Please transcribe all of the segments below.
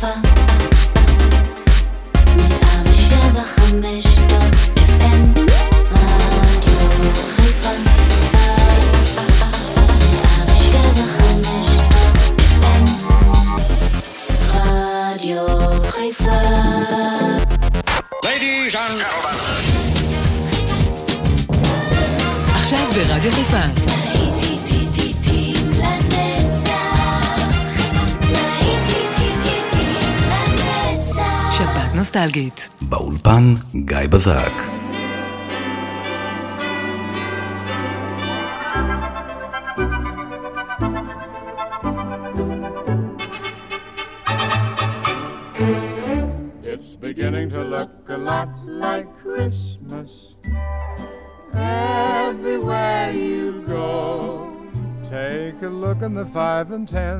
sofa. נוסטלגית. באולפן גיא בזק. It's beginning to look a lot like Christmas everywhere you go. Take a look in the five and ten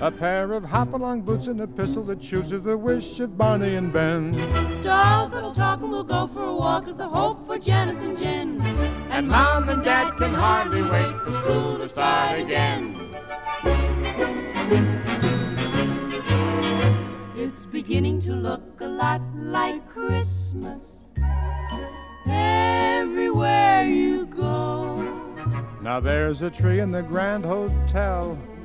A pair of hop-along boots and a pistol that shoots is the wish of Barney and Ben. Dolls that'll talk and we'll go for a walk is the hope for Janice and Jen. And Mom and Dad can hardly wait for school to start again. It's beginning to look a lot like Christmas everywhere you go. Now there's a tree in the Grand Hotel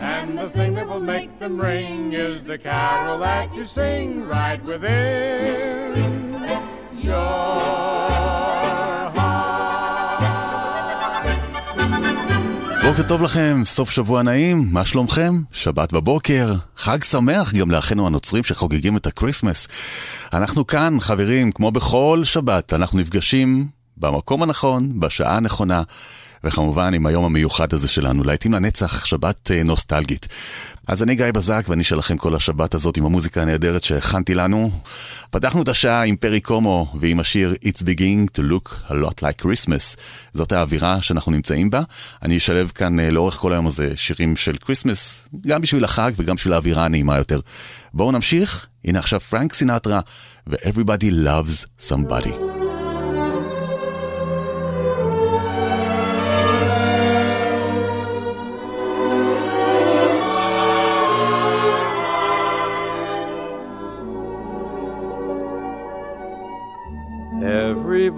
And the thing that will make them ring is the carol that you sing right within your בוקר טוב לכם, סוף שבוע נעים, מה שלומכם? שבת בבוקר, חג שמח גם לאחינו הנוצרים שחוגגים את הקריסמס. אנחנו כאן, חברים, כמו בכל שבת, אנחנו נפגשים במקום הנכון, בשעה הנכונה. וכמובן עם היום המיוחד הזה שלנו, להיטים לנצח, שבת אה, נוסטלגית. אז אני גיא בזק ואני שלכם כל השבת הזאת עם המוזיקה הנהדרת שהכנתי לנו. פתחנו את השעה עם פרי קומו ועם השיר It's beginning to look a lot like Christmas. זאת האווירה שאנחנו נמצאים בה. אני אשלב כאן אה, לאורך כל היום הזה שירים של כריסמס, גם בשביל החג וגם בשביל האווירה הנעימה יותר. בואו נמשיך, הנה עכשיו פרנק סינטרה ו-Everybody loves somebody.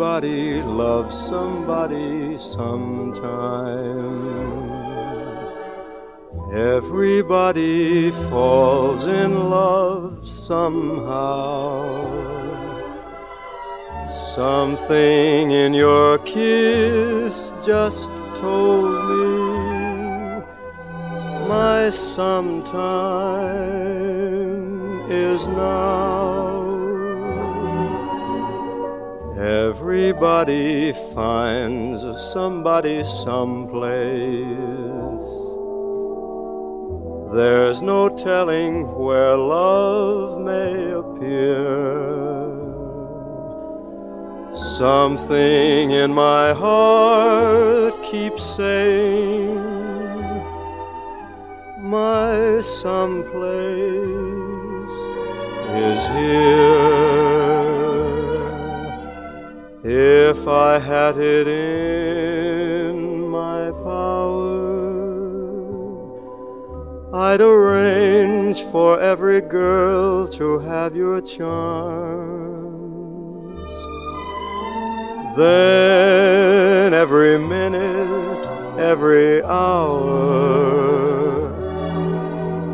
Everybody loves somebody sometime. Everybody falls in love somehow. Something in your kiss just told me my sometime is now. Everybody finds somebody someplace. There's no telling where love may appear. Something in my heart keeps saying, My someplace is here. If I had it in my power, I'd arrange for every girl to have your charms. Then every minute, every hour,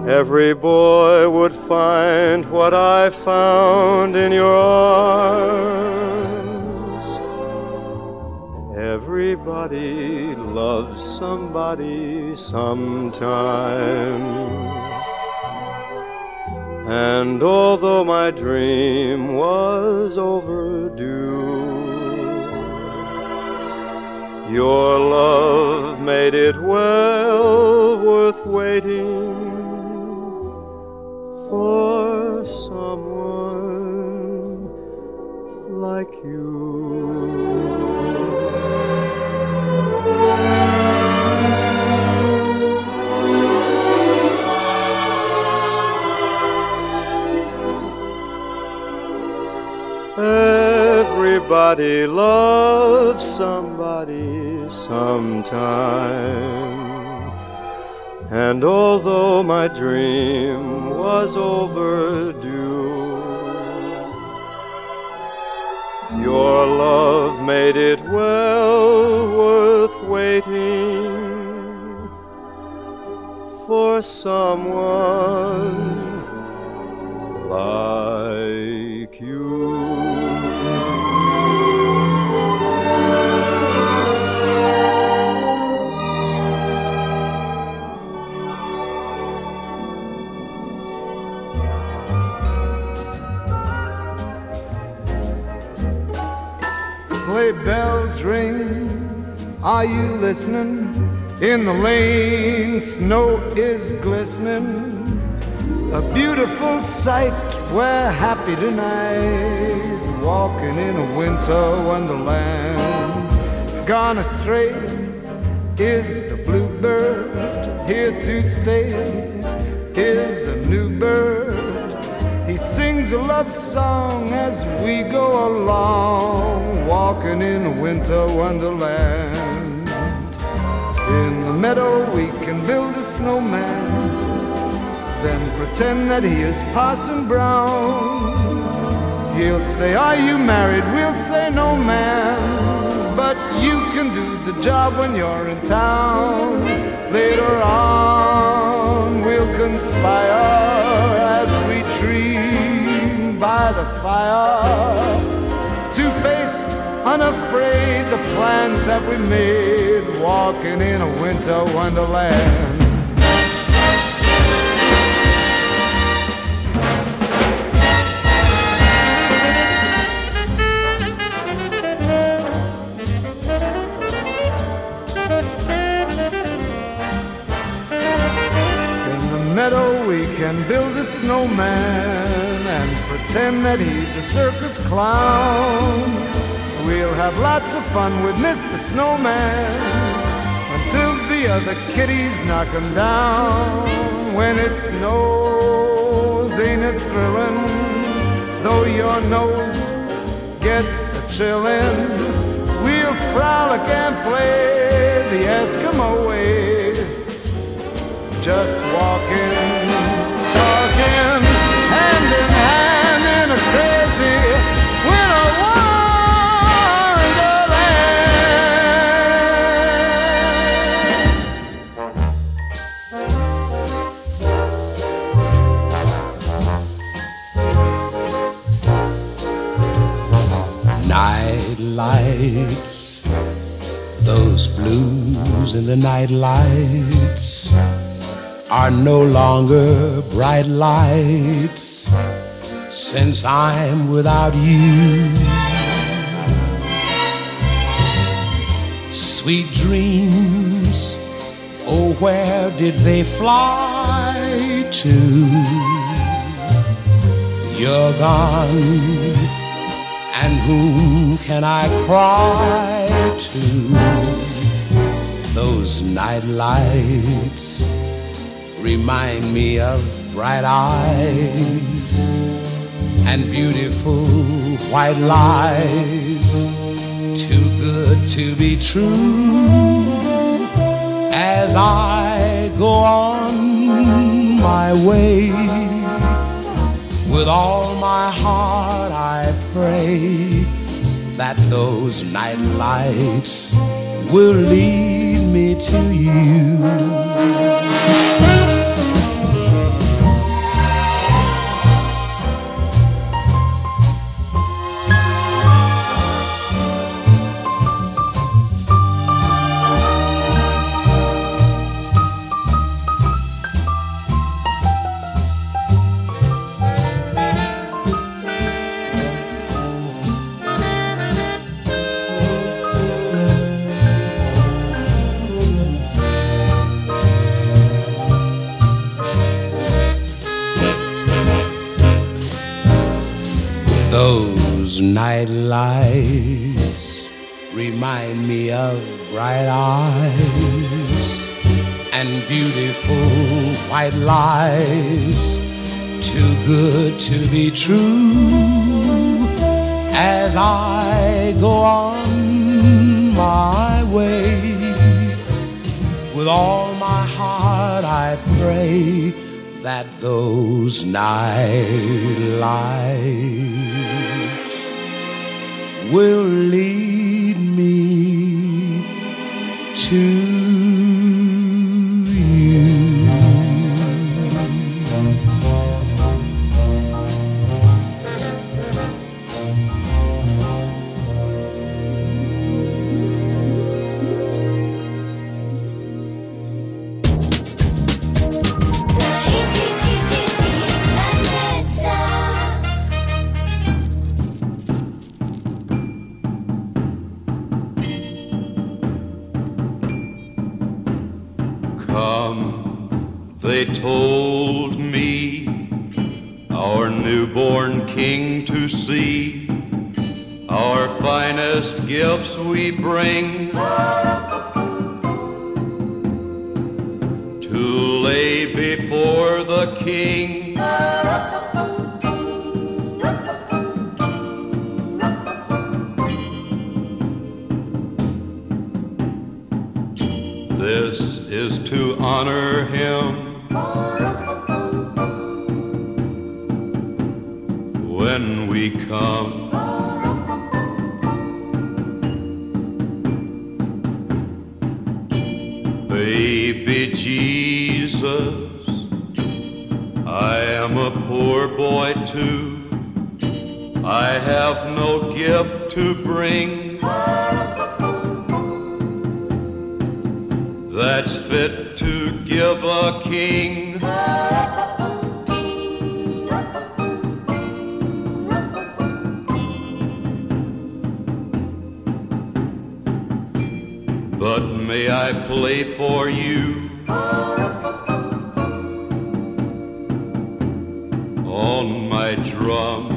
every boy would find what I found in your arms. Everybody loves somebody sometime. And although my dream was overdue, your love made it well worth waiting for Everybody loves somebody sometime. And although my dream was overdue, your love made it well worth waiting for someone Are you listening? In the lane, snow is glistening. A beautiful sight, we're happy tonight. Walking in a winter wonderland. Gone astray is the bluebird. Here to stay is a new bird. He sings a love song as we go along, walking in winter wonderland. In the meadow, we can build a snowman, then pretend that he is Parson Brown. He'll say, Are you married? We'll say, No, man. But you can do the job when you're in town. Later on, we'll conspire as we dream by the fire to face unafraid the plans that we made walking in a winter wonderland. Snowman and pretend that he's a circus clown. We'll have lots of fun with Mr. Snowman until the other kitties knock him down. When it snows, ain't it thrilling? Though your nose gets a chillin', we'll frolic and play the Eskimo way just walking, talking, hand in hand in a crazy winter wonderland. Night lights, those blues in the night lights are no longer bright lights since I'm without you. Sweet dreams, oh, where did they fly to? You're gone and whom can I cry to? Those night lights remind me of bright eyes and beautiful white lies. Too good to be true. As I go on my way, with all my heart I pray that those night lights will lead me to you. Those night lights remind me of bright eyes and beautiful white lies, too good to be true. As I go on my way, with all my heart I pray that those night lights will lead they told me, our newborn king to see. Our finest gifts we bring to lay before the king. When But may I play for you on my drum?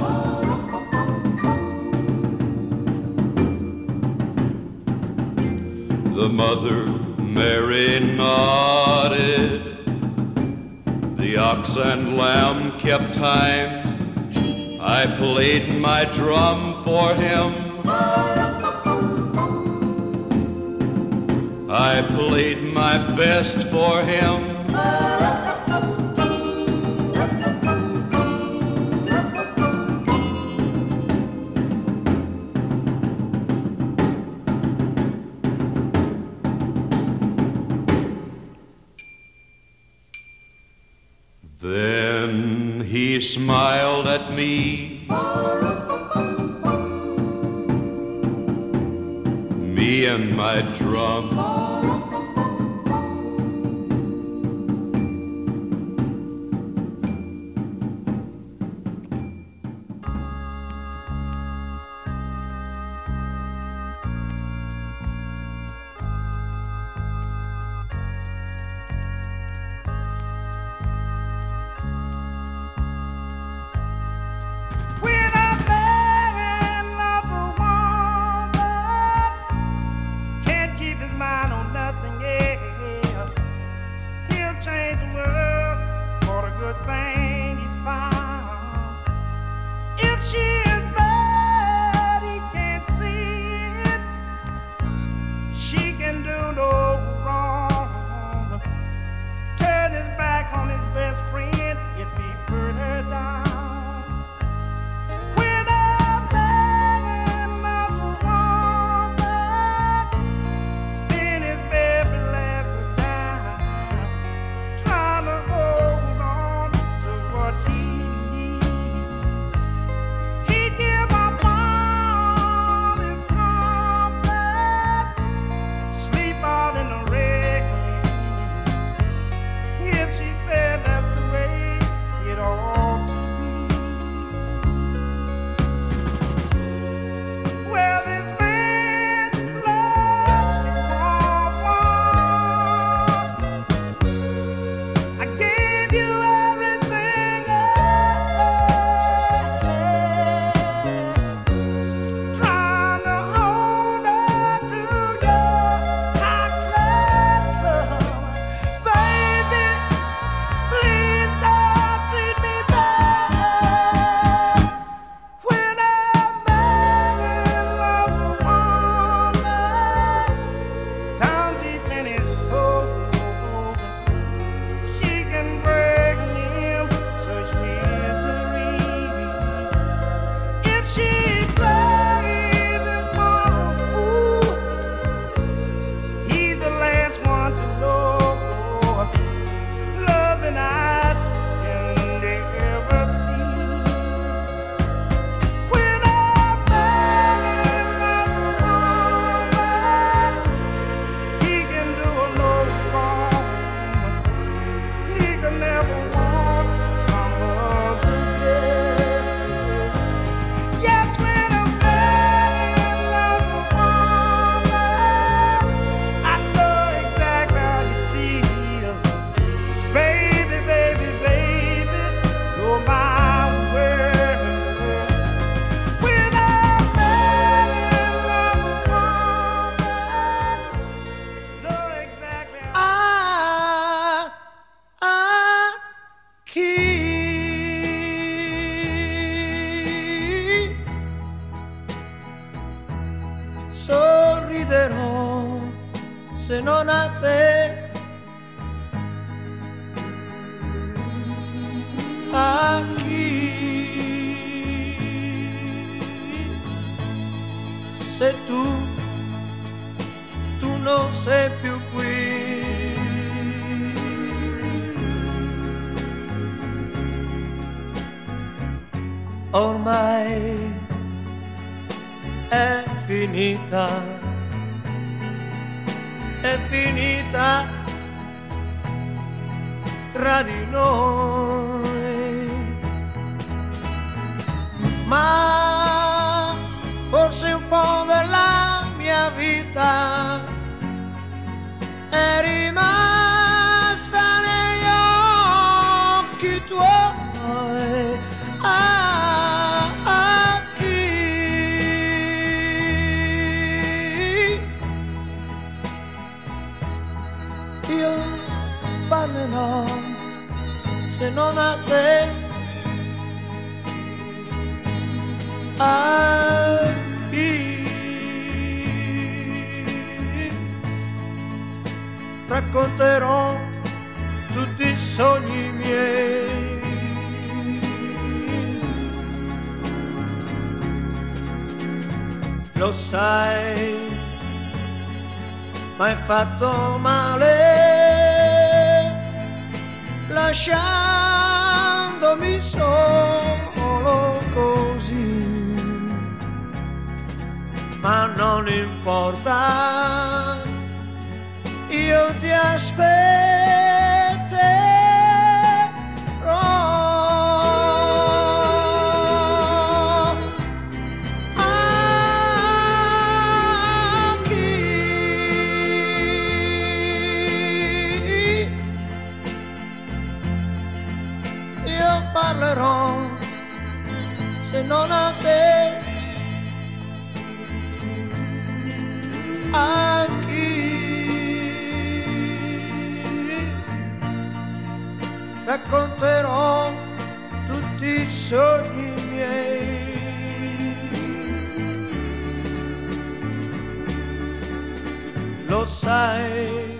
The mother Mary nodded. The ox and lamb kept time. I played my drum for him. I played my best for him. Lo sai, m'hai fatto male, lasciandomi solo così. Ma non importa, io ti aspetterò. Racconterò tutti i sogni miei. Lo sai,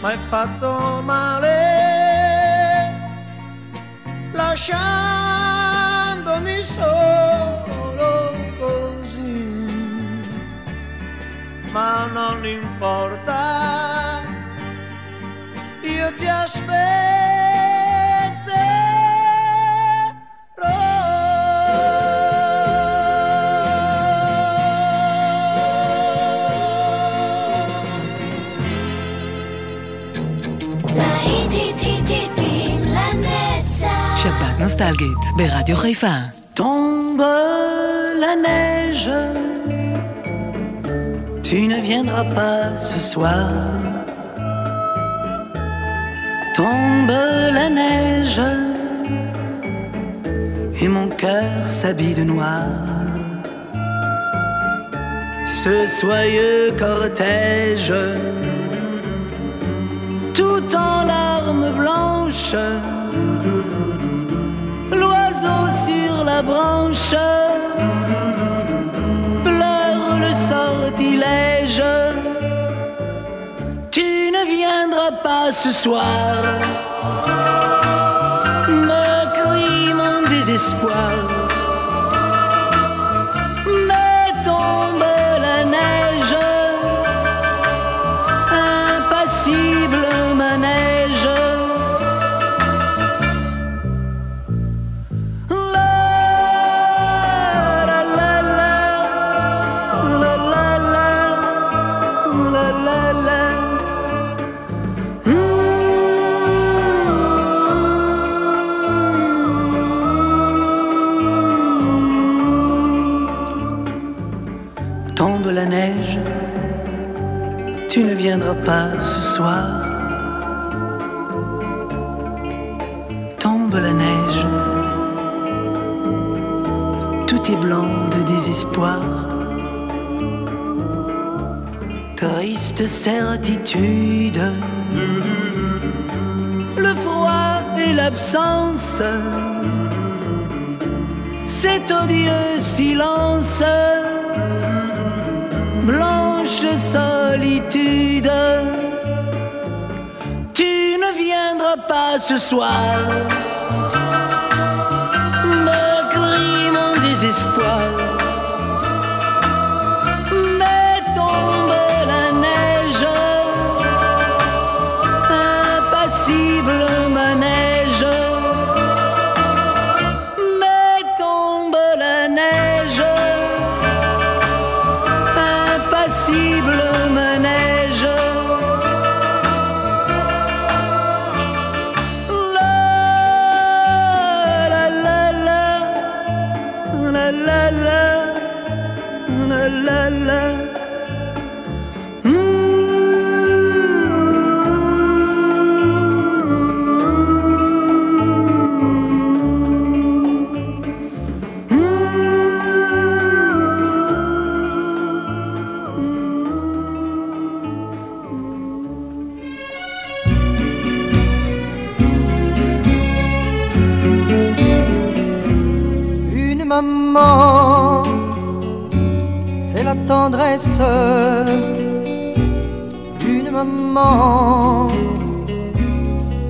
m'hai fatto male, lasciandomi solo così. Ma non importa, io ti שבת נוסטלגית ברדיו חיפה. Tombe la neige, tu ne viendras pas ce soir. Tombe la neige, et mon cœur s'habille de noir. Ce soyeux cortège, tout en larmes blanches, l'oiseau sur la branche pleure le sortilège. Ne viendras pas ce soir, me crie mon désespoir. Viendras pas ce soir. Tombe la neige, tout est blanc de désespoir. Triste certitude, le froid et l'absence, cet odieux silence, blanche blanche solitude. Tu ne viendras pas ce soir. Me crie mon désespoir. Tendresse. Une maman,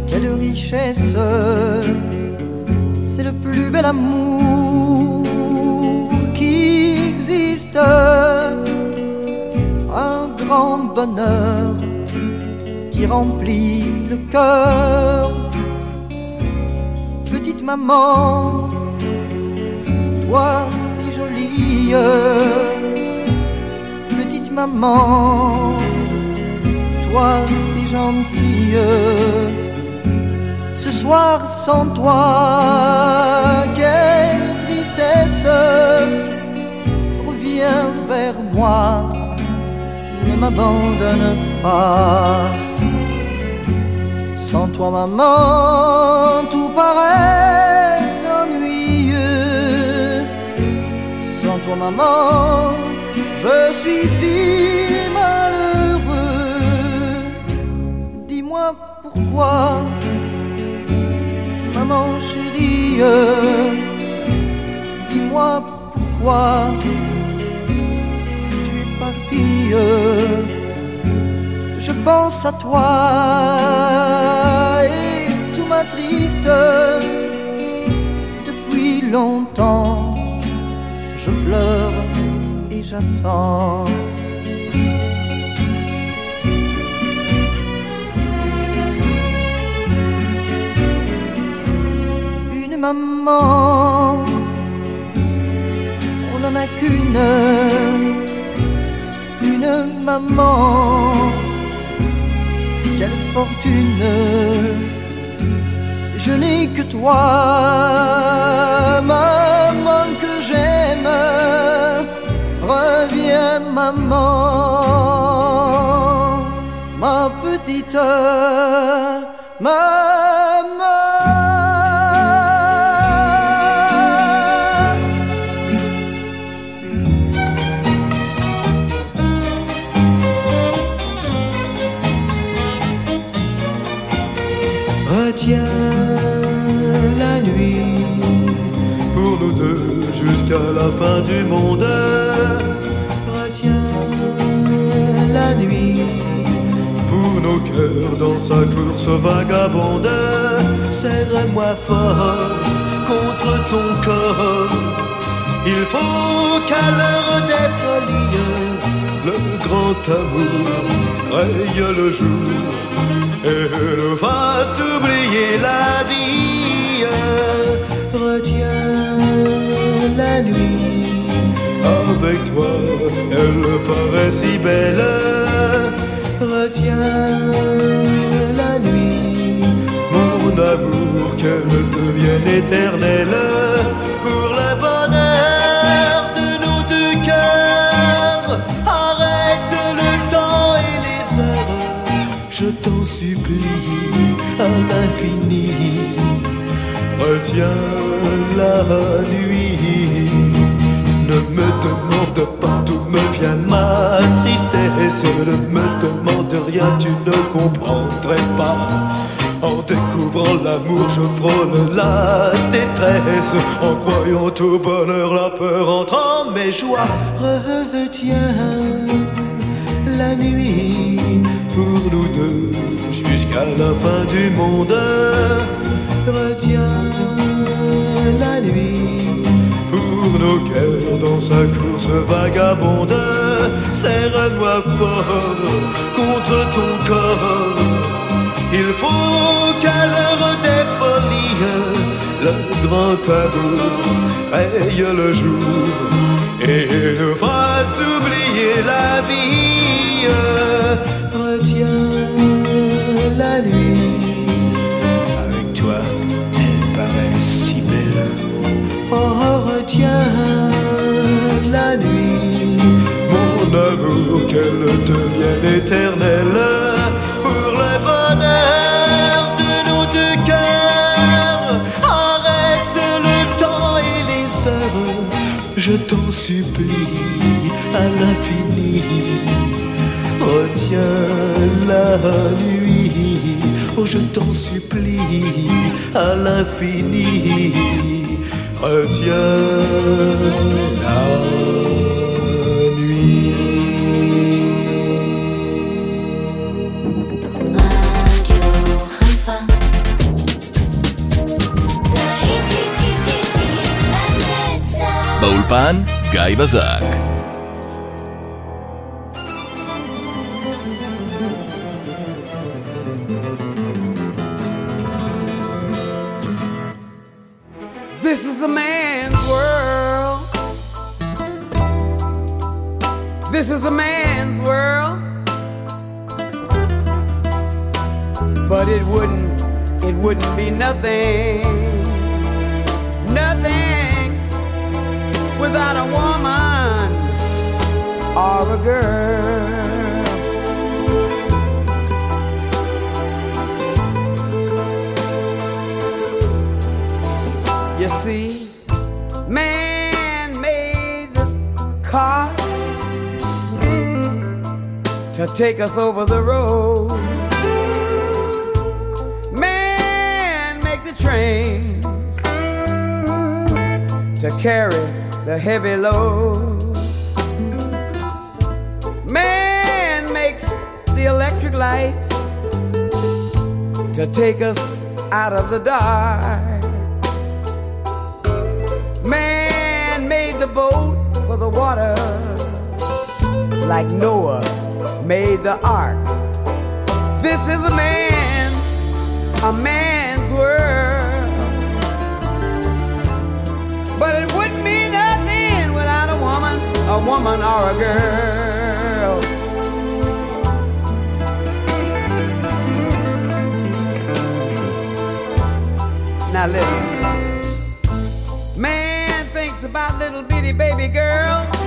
quelle richesse. C'est le plus bel amour qui existe. Un grand bonheur qui remplit le cœur. Petite maman, toi si jolie, maman, toi si gentille. Ce soir sans toi, quelle tristesse, reviens vers moi, ne m'abandonne pas. Sans toi, maman, tout paraît ennuyeux. Sans toi, maman, je suis si malheureux. Dis-moi pourquoi, maman chérie. Dis-moi pourquoi tu es partie je pense à toi et tout m'attriste. Depuis longtemps, je pleure Une maman, on n'en a qu'une. Une maman quelle fortune Je n'ai que toi, maman maman, ma petite maman Retiens la nuit pour nous deux jusqu'à la fin du monde. Dans sa course vagabonde. Serre-moi fort contre ton corps. Il faut qu'à l'heure des folies, le grand amour raye le jour et nous fasse oublier la vie. Retiens la nuit avec toi, elle paraît si belle. Retiens la nuit, mon amour, qu'elle devienne éternelle pour le bonheur de nos deux cœurs. Arrête le temps et les heures je t'en supplie à l'infini. Retiens la nuit, pas d'où me vient ma tristesse, ne me demande rien, tu ne comprendrais pas. En découvrant l'amour, je frôle la détresse. En croyant au bonheur, la peur entre en mes joies. Retiens la nuit pour nous deux jusqu'à la fin du monde. Retiens la nuit pour nos cœurs dans sa course vagabonde. Serre-moi fort contre ton corps. Il faut qu'à l'heure des folies, le grand amour raye le jour et nous fasse oublier la vie. Retiens la nuit, Retiens la nuit, mon amour, qu'elle devienne éternelle pour le bonheur de nos deux cœurs. Arrête le temps et les heures, je t'en supplie à l'infini. Retiens la nuit, oh je t'en supplie à l'infini. Retiens la nuit. באולפן, גיא בזק. Take us over the road. Man make the trains to carry the heavy load. Man makes the electric lights to take us out of the dark. Man made the boat for the water, like Noah made the ark. This is a man, a man's world. But it wouldn't be nothing without a woman, a woman or a girl. Now listen. Man thinks about little bitty baby girls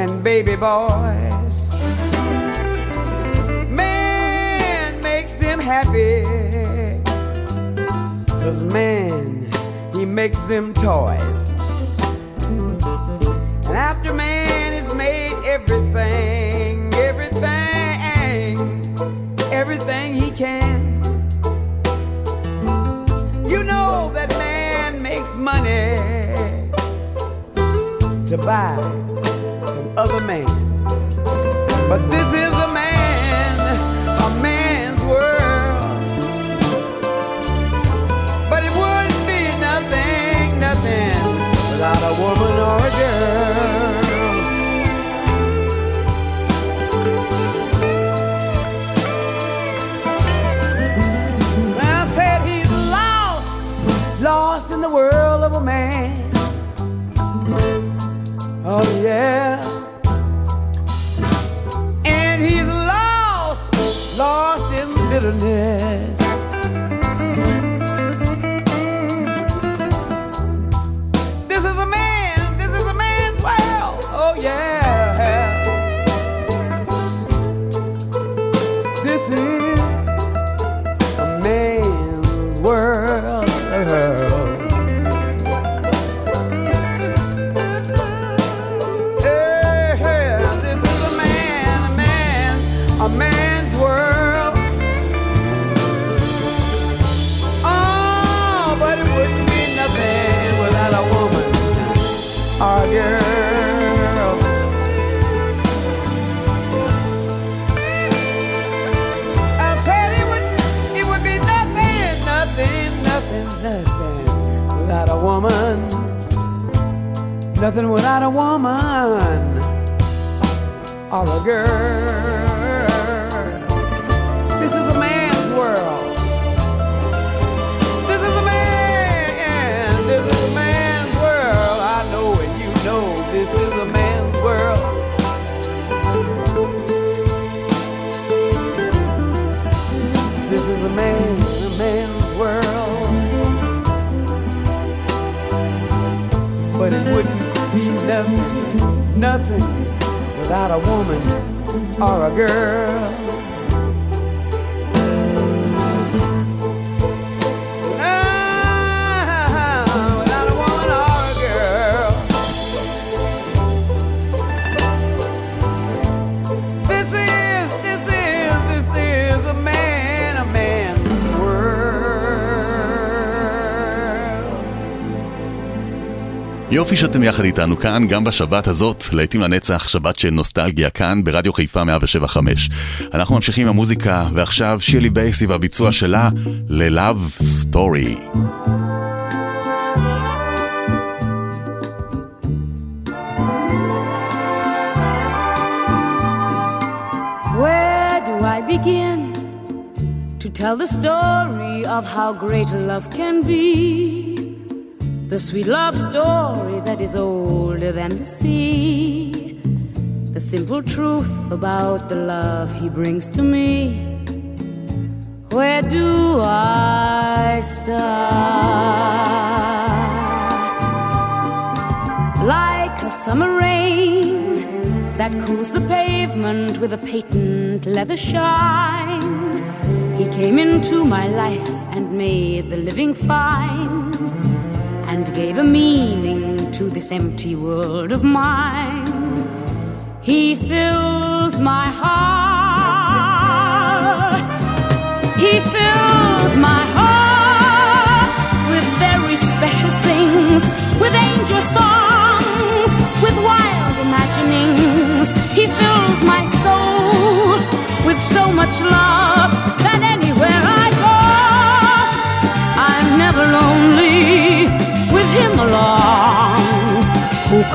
and baby boys. Man makes them happy. Cause man, he makes them toys. And after man has made everything, everything, everything he can. You know that man makes money to buy. But this יופי שאתם יחד איתנו כאן, גם בשבת הזאת, לעיתים לנצח, שבת של נוסטלגיה, כאן ברדיו חיפה 175. אנחנו ממשיכים עם המוזיקה, ועכשיו שירלי בייסי והביצוע שלה ל-Love Story. Begin to tell the story of how great love can be? The sweet love story that is older than the sea. The simple truth about the love he brings to me. Where do I start? Like a summer rain that cools the pavement with a patent leather shine. He came into my life and made the living fine and gave a meaning to this empty world of mine. He fills my heart. He fills my heart with very special things, with angel songs, with wild imaginings. He fills my soul with so much love that anywhere I go, I'm never lonely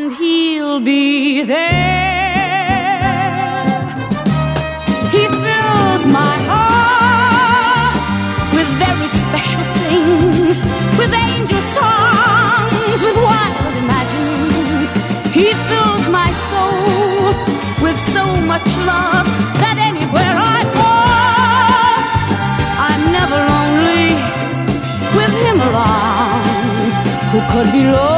And he'll be there. He fills my heart with very special things, with angel songs, with wild imaginings. He fills my soul with so much love that anywhere I go, I'm never lonely with him along. Who could be lonely?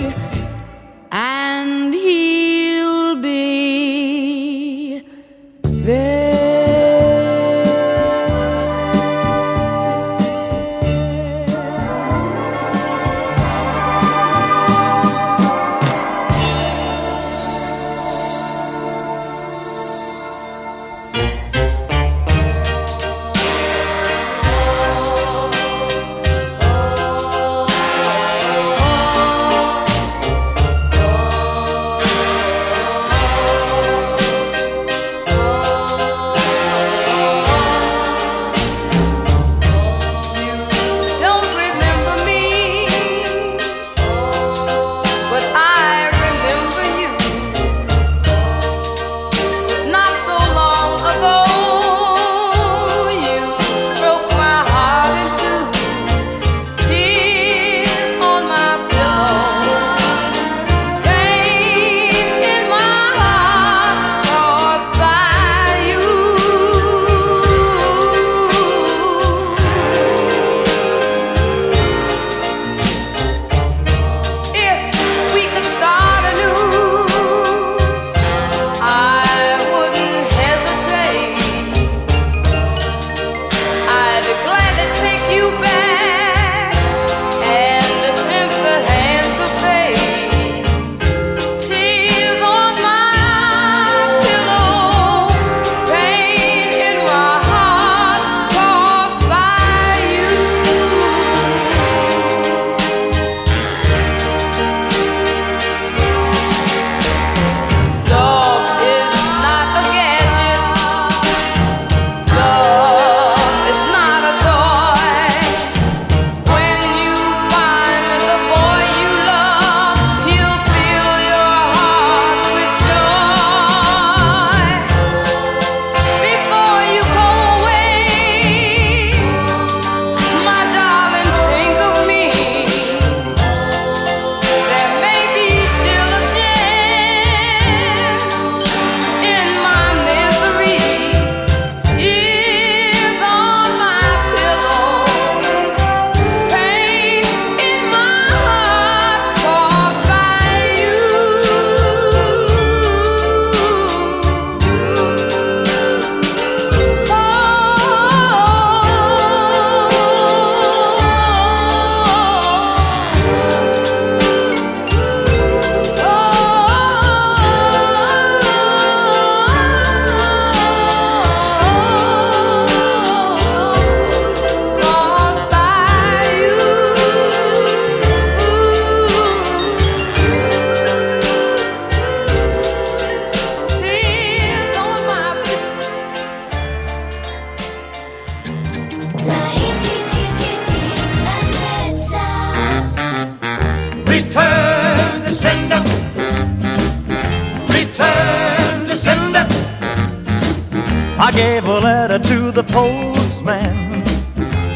To the postman.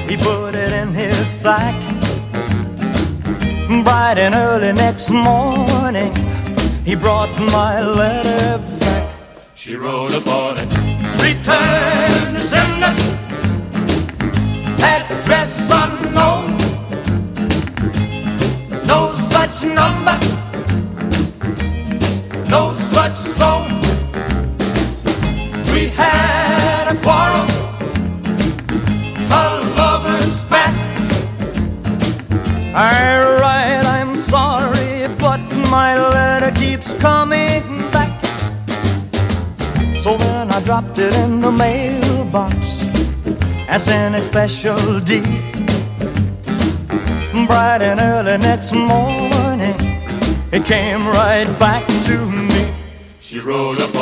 He put it in his sack. Bright and early next morning, he brought my letter back. She wrote upon it. Return in the mailbox as in a special deed. Bright and early next morning, it came right back to me. She rolled upon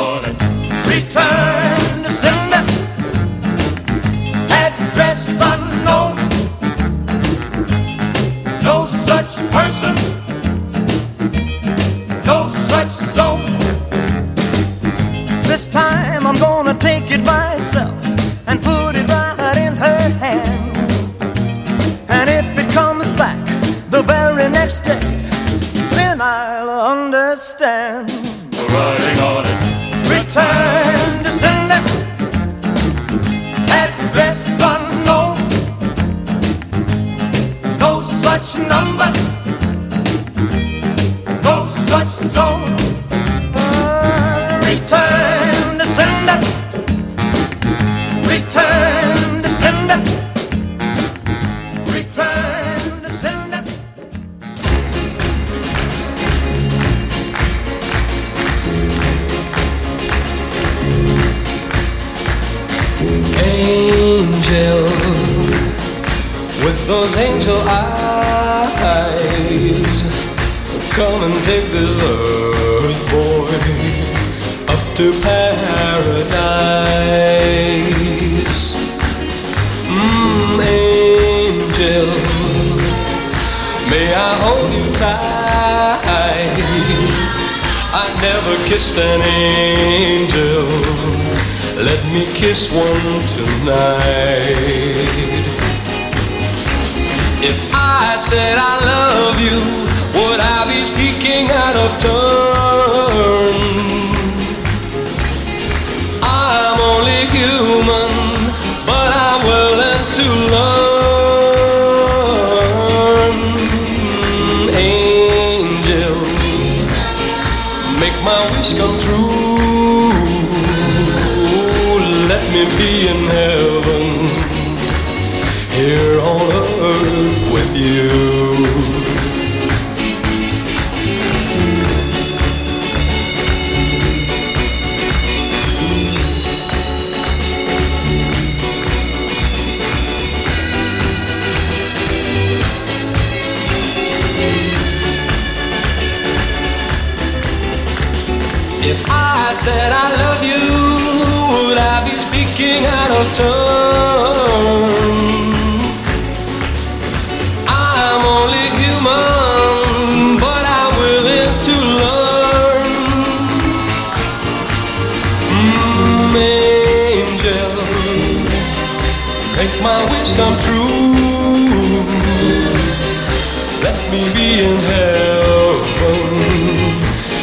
in heaven,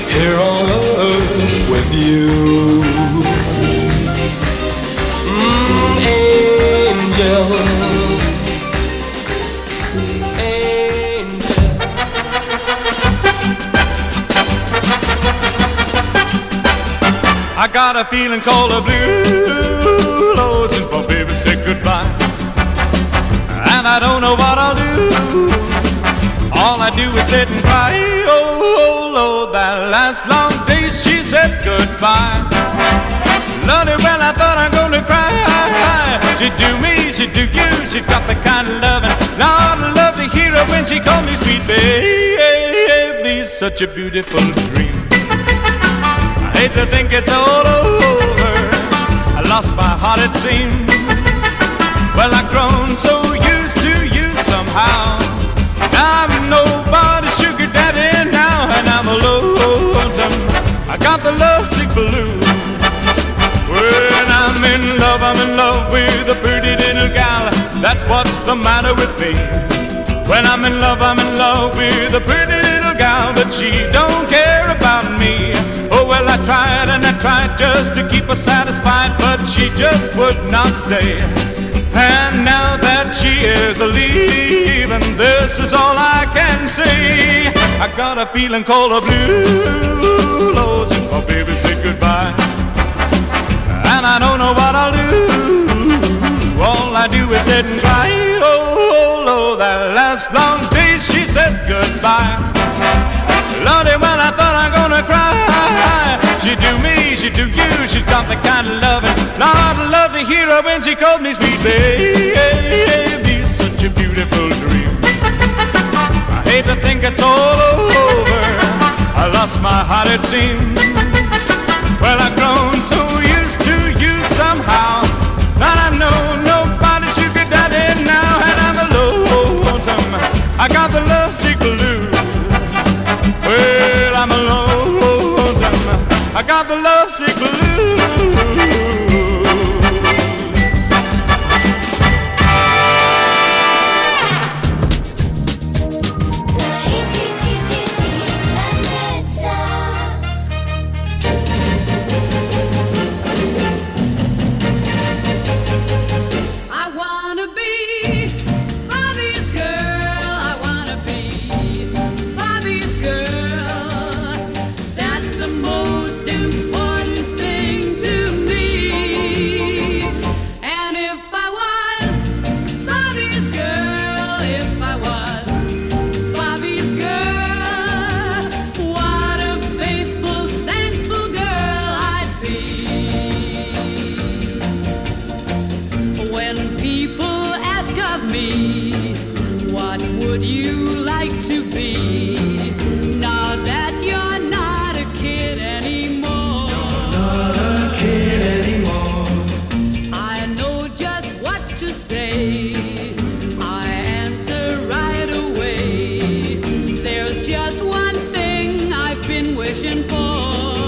here on earth with you. Mm, angel. Angel. I got a feeling called a blue lonesome for baby said goodbye. And I don't know what I'll do. All I do is sit and cry. Oh, oh Lord, that last long day she said goodbye. Lordy, well, I thought I'm gonna cry. She'd do me, she'd do you, she'd got the kind of loving. Lord, I love to hear her when she called me sweet baby. Such a beautiful dream. I hate to think it's all over. I lost my heart, it seems. Well, I've grown so used to you somehow. I'm nobody's sugar daddy now, and I'm lonesome. I got the lovesick blues. When I'm in love, I'm in love with a pretty little gal. That's what's the matter with me. When I'm in love, I'm in love with a pretty little gal, but she don't care about me. Oh well, I tried and I tried just to keep her satisfied, but she just would not stay. And now that she is a leaving, this is all I can say. I got a feeling called a blue, losing my oh, baby said goodbye and I don't know what I'll do. All I do is sit and cry. Oh, Oh, oh, that last long day she said goodbye. She you, she's got the kind of loving. Lord, I love to hear her when she calls me sweet baby. Such a beautiful dream. I hate to think it's all over. I lost my heart, it seems. Well, I've grown so used to you somehow that I know been wishing for.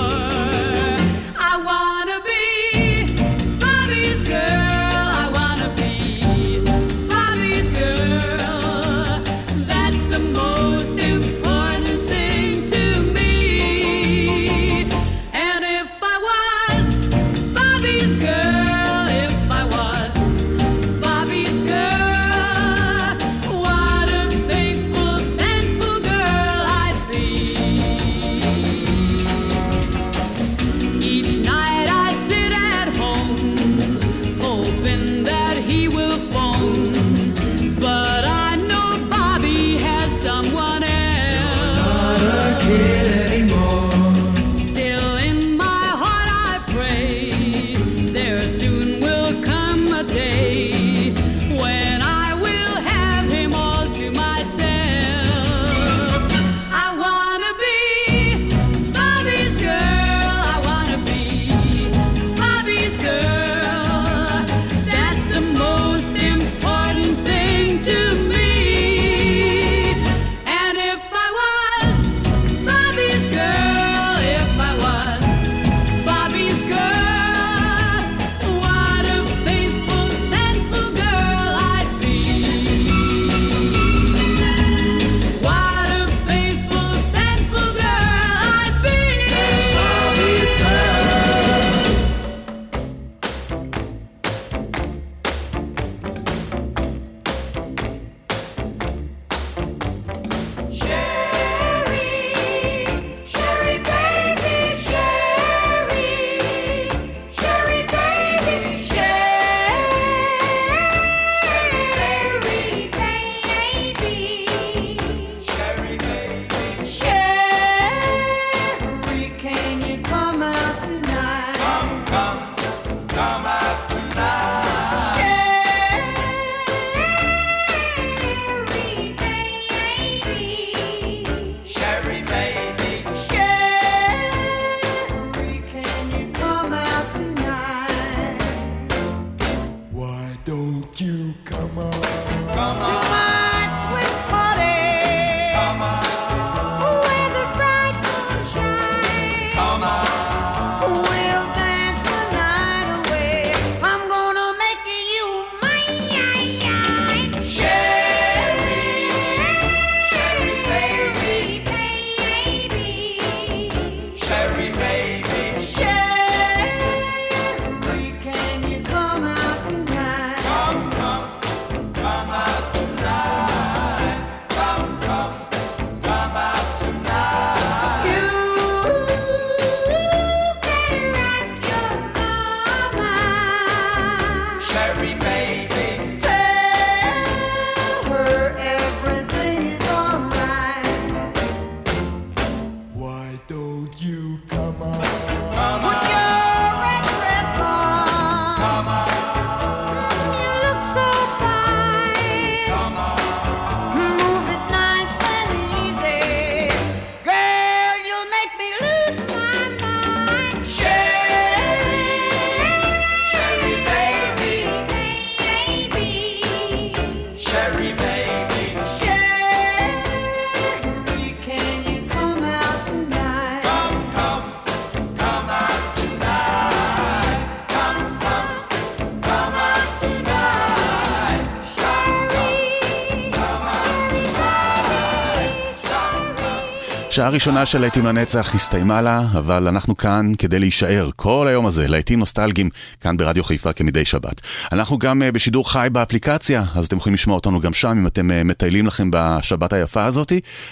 שעה ראשונה של להיטים לנצח הסתיימה לה, אבל אנחנו כאן כדי להישאר כל היום הזה, להיטים נוסטלגיים, כאן ברדיו חיפה כמדי שבת. אנחנו גם אה, בשידור חי באפליקציה, אז אתם יכולים לשמוע אותנו גם שם, אם אתם אה, מטיילים לכם בשבת היפה הזאת,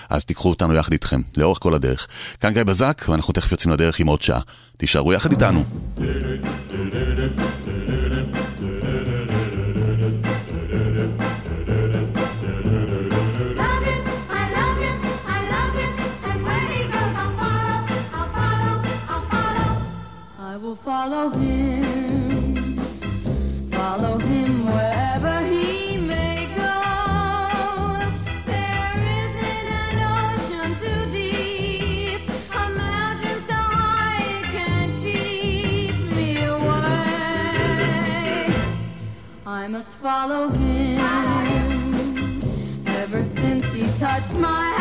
אז תיקחו אותנו יחד איתכם, לאורך כל הדרך. כאן גיא בזק, ואנחנו תכף יוצאים לדרך עם עוד שעה. תישארו יחד איתנו. follow him, follow him wherever he may go. There isn't an ocean too deep, a mountain so high it can't keep me away. I must follow him. Ever since he touched my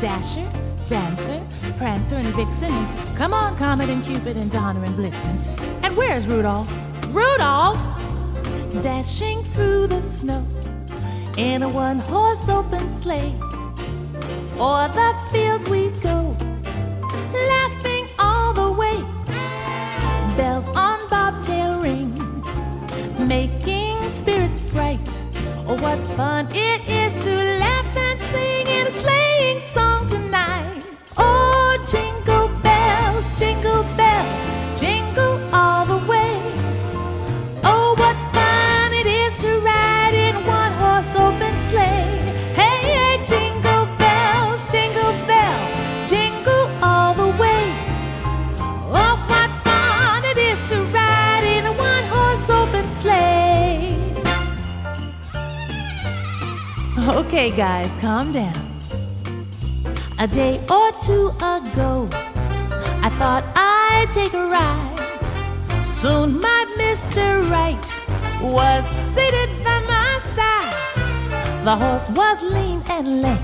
Dasher, Dancer, Prancer, and Vixen. And come on, Comet and Cupid and Donner and Blitzen. And where's Rudolph? Rudolph! Dashing through the snow in a one horse open sleigh. O'er the fields we go, laughing all the way. Bells on bobtail ring, making spirits bright. Oh, what fun it is guys, calm down. A day or two ago, I thought I'd take a ride. Soon my Mr. Right was seated by my side. The horse was lean and lank.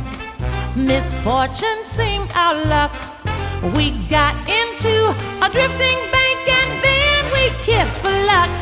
Misfortune seemed our luck. We got into a drifting bank and then we kissed for luck.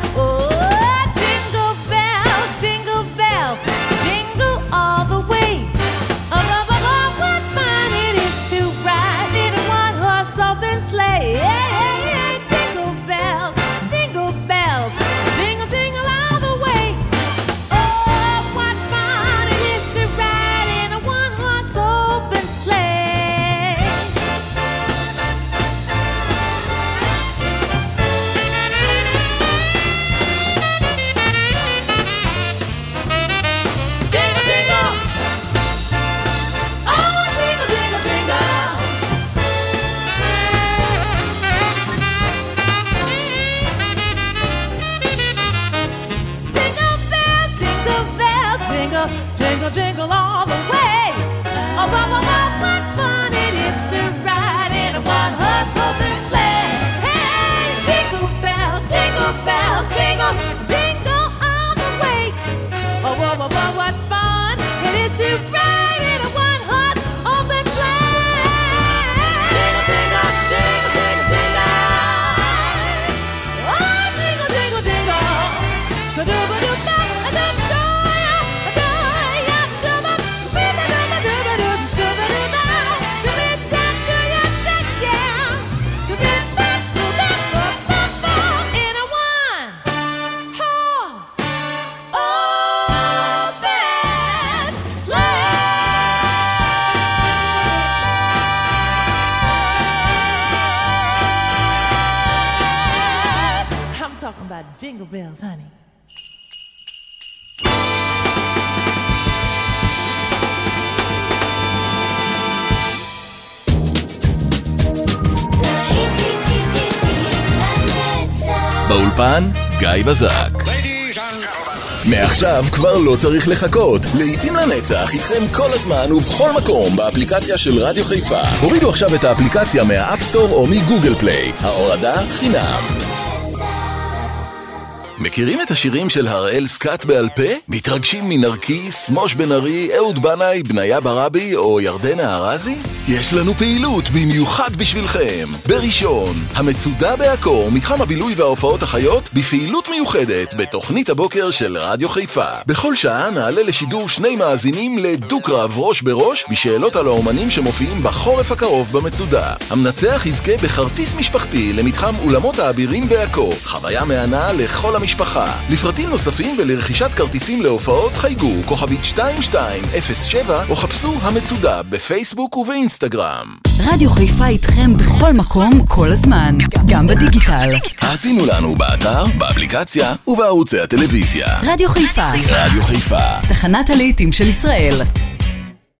גיא בזק. מעכשיו כבר לא צריך לחכות. לעיתים לנצח איתכם כל הזמן ובכל מקום באפליקציה של רדיו חיפה. הורידו עכשיו את האפליקציה מהאפסטור או מגוגל פליי. ההורדה חינם. מכירים את השירים של הראל סקאט בעל פה? מתרגשים מנרקיס, מוש בן ארי, אהוד בנאי, בניה ברבי או ירדנה ארזי? יש לנו פעילות במיוחד בשבילכם. בראשון, המצודה בעכו, מתחם הבילוי וההופעות החיות, בפעילות מיוחדת בתוכנית הבוקר של רדיו חיפה. בכל שעה נעלה לשידור שני מאזינים לדו-קרב ראש בראש בשאלות על האומנים שמופיעים בחורף הקרוב במצודה. המנצח יזכה בכרטיס משפחתי למתחם אולמות האבירים בעכו. חוויה מהנה לכל המשפחה. לפרטים נוספים ולרכישת כרטיסים להופעות חייגו כוכבית 2207 או חפשו המצודה בפייסבוק ובאינסטגרם. רדיו חיפה איתכם בכל מקום, כל הזמן. גם בדיגיטל. האזינו לנו באתר, באפליקציה ובערוצי הטלוויזיה. רדיו חיפה. רדיו חיפה. תחנת הלהיטים של ישראל.